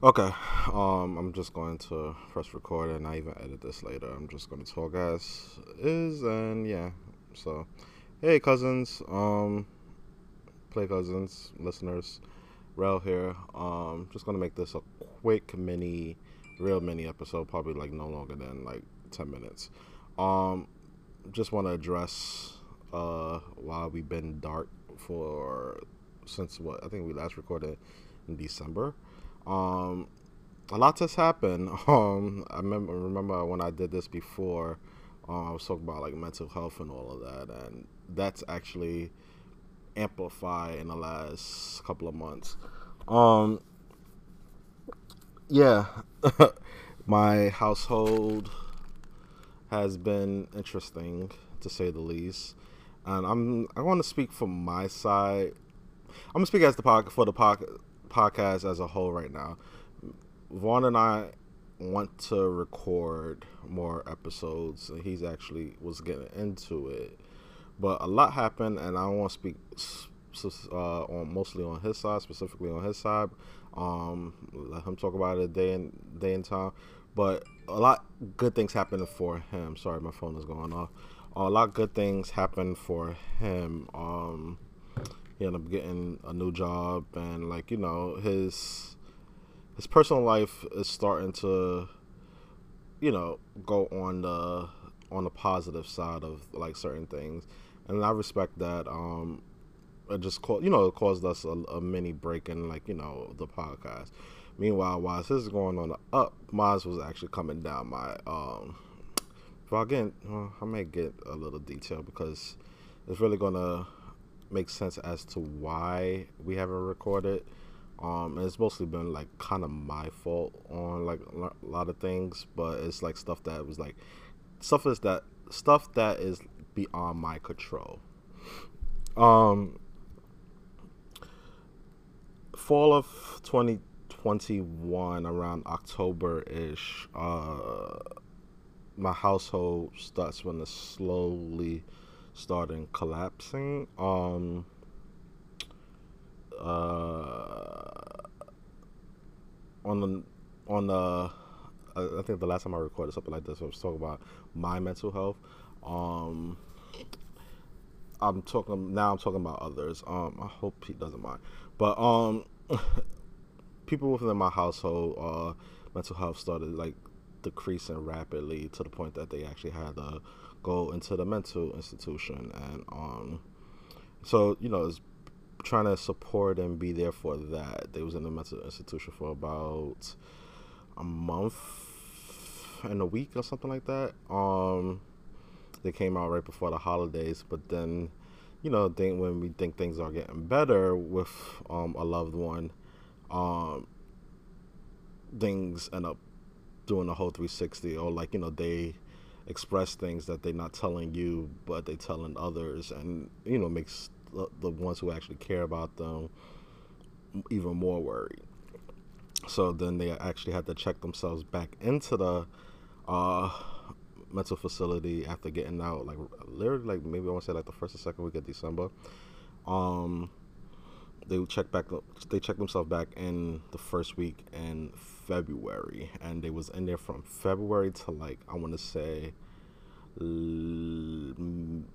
Okay, um, I'm just going to press record and I even edit this later. I'm just going to talk as is, and yeah. So, hey cousins, um, play cousins, listeners, Rel here. Um, just gonna make this a quick mini, real mini episode, probably like no longer than like ten minutes. Um, just want to address uh why we've been dark for since what I think we last recorded in December. Um, a lot has happened. Um, I remember remember when I did this before. Uh, I was talking about like mental health and all of that, and that's actually amplified in the last couple of months. Um, yeah, my household has been interesting to say the least, and I'm I want to speak from my side. I'm gonna speak as the pocket for the pod, podcast as a whole right now. Vaughn and I want to record more episodes, and he's actually was getting into it, but a lot happened, and I want to speak uh, on mostly on his side, specifically on his side. Um, let him talk about it day and day and time, but a lot good things happened for him. Sorry, my phone is going off. A lot good things happened for him. Um, he ended up getting a new job and like you know his his personal life is starting to you know go on the on the positive side of like certain things. And i respect that um it just called you know it caused us a, a mini break in like you know the podcast. Meanwhile while this is going on the up mine was actually coming down my um i get well, i may get a little detail because it's really gonna make sense as to why we haven't recorded. Um, and it's mostly been like kind of my fault on like a lot of things, but it's like stuff that was like stuff is that stuff that is beyond my control. Um, fall of 2021 around October ish, uh, my household starts when to slowly starting collapsing. Um, uh, on the on the I think the last time I recorded something like this, I was talking about my mental health. Um, I'm talking now. I'm talking about others. Um, I hope he doesn't mind. But um, people within my household, uh, mental health started like decreasing rapidly to the point that they actually had to go into the mental institution. And um so you know it's trying to support and be there for that. They was in the mental institution for about a month and a week or something like that. Um they came out right before the holidays but then you know think when we think things are getting better with um a loved one um things end up doing a whole 360 or like you know they express things that they're not telling you, but they're telling others, and you know makes the, the ones who actually care about them even more worried. So then they actually had to check themselves back into the uh, mental facility after getting out, like literally, like maybe I want to say like the first or second week of December. Um, they check back. They check themselves back in the first week in February, and they was in there from February to like I want to say l-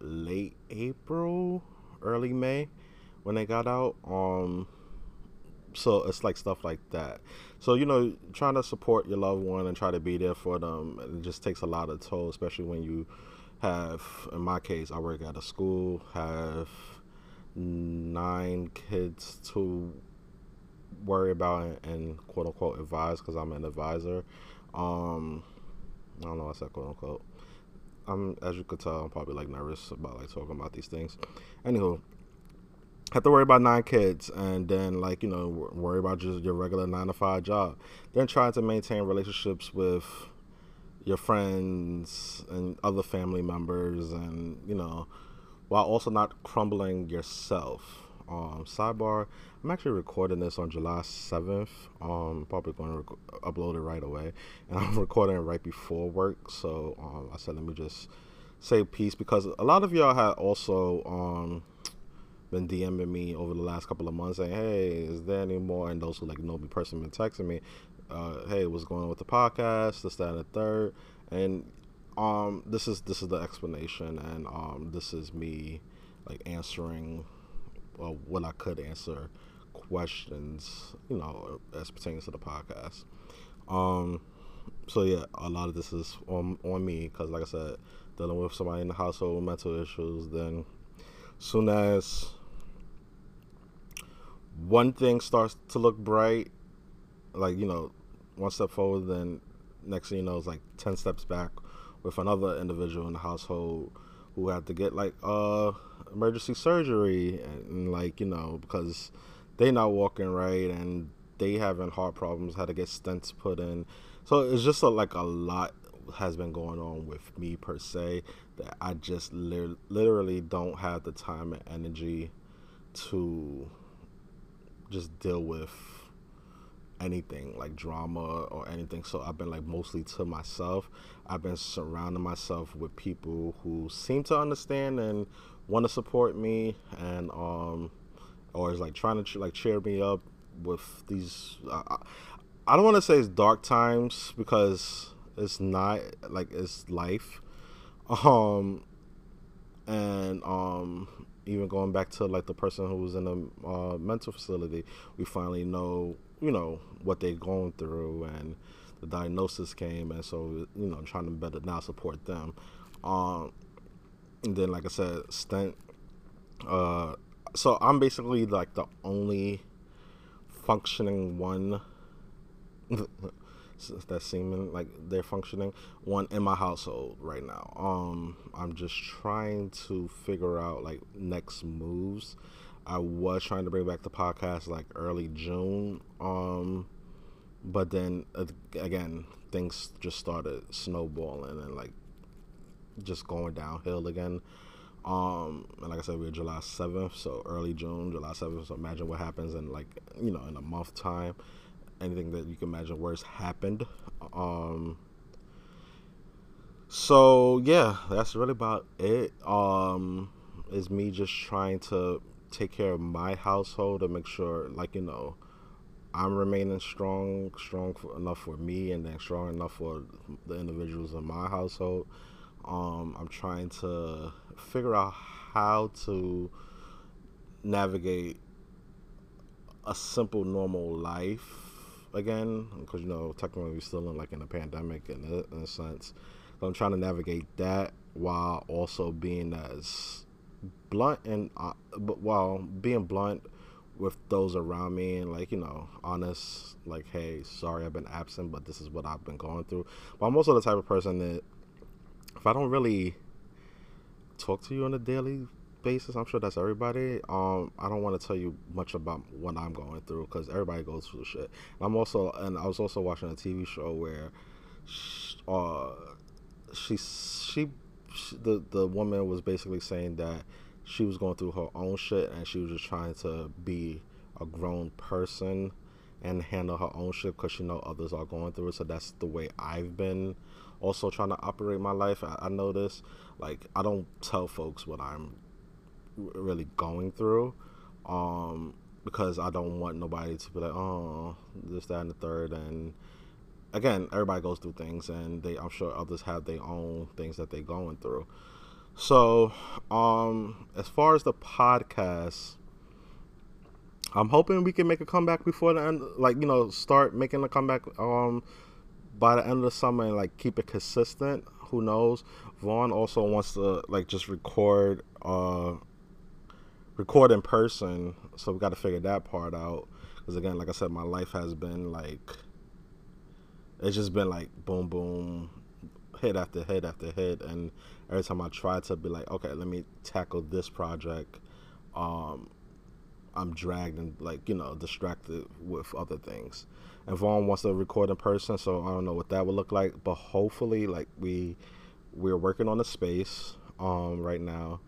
late April, early May when they got out. Um, so it's like stuff like that. So you know, trying to support your loved one and try to be there for them, it just takes a lot of toll, especially when you have, in my case, I work at a school, have nine kids to worry about and, quote unquote advise because I'm an advisor. Um, I don't know what's that quote unquote. I'm as you could tell, I'm probably like nervous about like talking about these things. Anywho, have to worry about nine kids and then like you know worry about just your regular nine to five job. Then trying to maintain relationships with your friends and other family members and you know while also not crumbling yourself. Um, sidebar, I'm actually recording this on July 7th. Um, probably going to rec- upload it right away. And I'm recording it right before work. So um, I said, let me just say peace because a lot of y'all had also um, been DMing me over the last couple of months saying, "Hey, is there any more?" And those who like know me personally been texting me, uh, "Hey, what's going on with the podcast? This, that, and the third. And um, this is this is the explanation, and um, this is me like answering well, what I could answer questions, you know, as pertains to the podcast. Um, so yeah, a lot of this is on on me because, like I said, dealing with somebody in the household with mental issues. Then, soon as one thing starts to look bright, like you know, one step forward, then next thing you know, it's like ten steps back with another individual in the household who had to get like uh emergency surgery and, and like you know because they not walking right and they having heart problems had to get stents put in. So it's just a, like a lot has been going on with me per se that i just li- literally don't have the time and energy to just deal with anything like drama or anything. So i've been like mostly to myself. I've been surrounding myself with people who seem to understand and want to support me and um or is like trying to like cheer me up with these uh, i don't want to say it's dark times because it's not like it's life. Um and um even going back to like the person who was in a uh, mental facility we finally know you know what they're going through and the diagnosis came and so you know trying to better now support them. Um and then like i said stent uh so i'm basically like the only functioning one that seeming like they're functioning one in my household right now. Um i'm just trying to figure out like next moves I was trying to bring back the podcast like early June, um, but then uh, again things just started snowballing and like just going downhill again. Um, and like I said, we're July seventh, so early June, July seventh. So imagine what happens in like you know in a month time. Anything that you can imagine worse happened. Um, so yeah, that's really about it. Um, is me just trying to take care of my household and make sure, like you know, I'm remaining strong, strong enough for me, and then strong enough for the individuals in my household. Um, I'm trying to figure out how to navigate a simple, normal life again, because you know, technically we're still in like in a pandemic in a, in a sense. So I'm trying to navigate that while also being as blunt and uh, but while being blunt with those around me and like you know honest like hey sorry i've been absent but this is what i've been going through. But i'm also the type of person that if i don't really talk to you on a daily basis i'm sure that's everybody um i don't want to tell you much about what i'm going through because everybody goes through shit. I'm also and i was also watching a tv show where she, uh she she the the woman was basically saying that she was going through her own shit and she was just trying to be a grown person and handle her own shit because she know others are going through it. So that's the way I've been also trying to operate my life. I, I this. like I don't tell folks what I'm really going through. Um, because I don't want nobody to be like, oh, this, that, and the third. And again, everybody goes through things, and they, I'm sure others have their own things that they're going through. So, um, as far as the podcast, I'm hoping we can make a comeback before the end. Like you know, start making a comeback um by the end of the summer and like keep it consistent. Who knows? Vaughn also wants to like just record uh record in person, so we got to figure that part out. Because again, like I said, my life has been like it's just been like boom, boom, hit after hit after hit, and every time I try to be like, okay, let me tackle this project, um, I'm dragged and like you know distracted with other things. And Vaughn wants to record in person, so I don't know what that would look like. But hopefully, like we we're working on the space um, right now.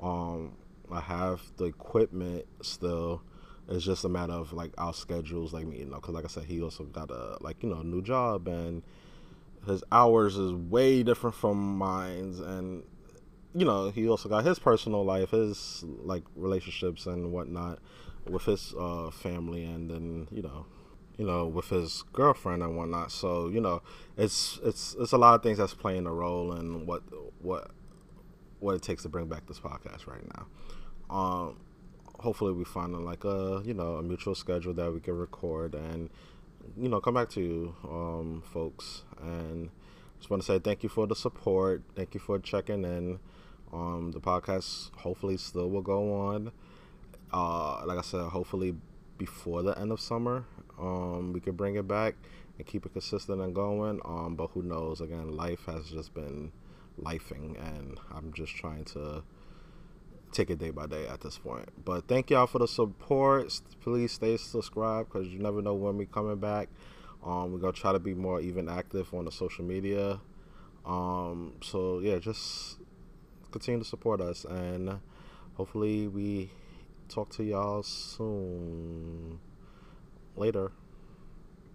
Um, I have the equipment still. It's just a matter of like our schedules, like me, you know, because like I said, he also got a like you know new job and his hours is way different from mine's and you know, he also got his personal life, his like relationships and whatnot with his uh, family, and then you know, you know, with his girlfriend and whatnot. So you know, it's it's it's a lot of things that's playing a role in what what what it takes to bring back this podcast right now. Um, hopefully, we find like a you know a mutual schedule that we can record and you know come back to you, um, folks. And just want to say thank you for the support. Thank you for checking in. Um, the podcast hopefully still will go on. Uh, like I said, hopefully before the end of summer, um, we could bring it back and keep it consistent and going. Um, but who knows? Again, life has just been lifing, and I'm just trying to take it day by day at this point. But thank y'all for the support. Please stay subscribed because you never know when we coming back. Um, we're gonna try to be more even active on the social media. Um, so yeah, just continue to support us, and hopefully we talk to y'all soon. Later.